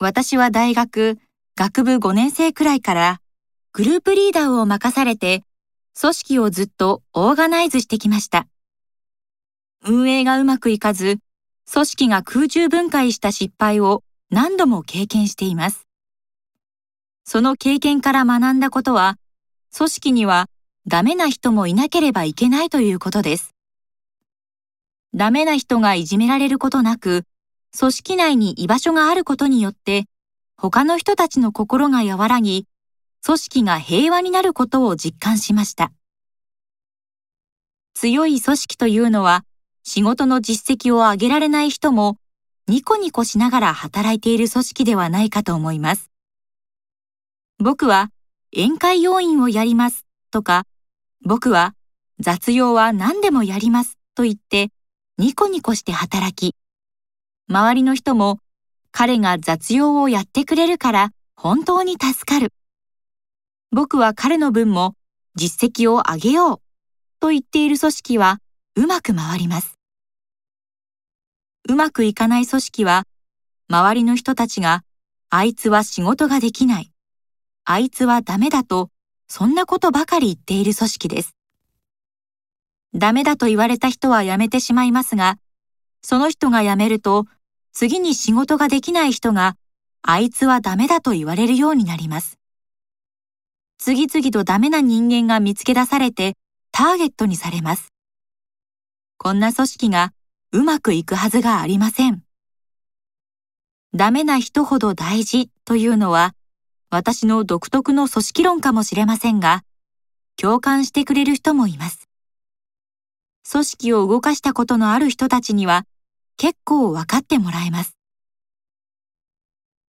私は大学、学部5年生くらいから、グループリーダーを任されて、組織をずっとオーガナイズしてきました。運営がうまくいかず、組織が空中分解した失敗を何度も経験しています。その経験から学んだことは、組織にはダメな人もいなければいけないということです。ダメな人がいじめられることなく、組織内に居場所があることによって、他の人たちの心が和らぎ、組織が平和になることを実感しました。強い組織というのは、仕事の実績を上げられない人も、ニコニコしながら働いている組織ではないかと思います。僕は宴会要員をやりますとか、僕は雑用は何でもやりますと言って、ニコニコして働き、周りの人も彼が雑用をやってくれるから本当に助かる。僕は彼の分も実績を上げようと言っている組織はうまく回ります。うまくいかない組織は周りの人たちがあいつは仕事ができない。あいつはダメだとそんなことばかり言っている組織です。ダメだと言われた人は辞めてしまいますが、その人が辞めると次に仕事ができない人が、あいつはダメだと言われるようになります。次々とダメな人間が見つけ出されて、ターゲットにされます。こんな組織がうまくいくはずがありません。ダメな人ほど大事というのは、私の独特の組織論かもしれませんが、共感してくれる人もいます。組織を動かしたことのある人たちには、結構わかってもらえます。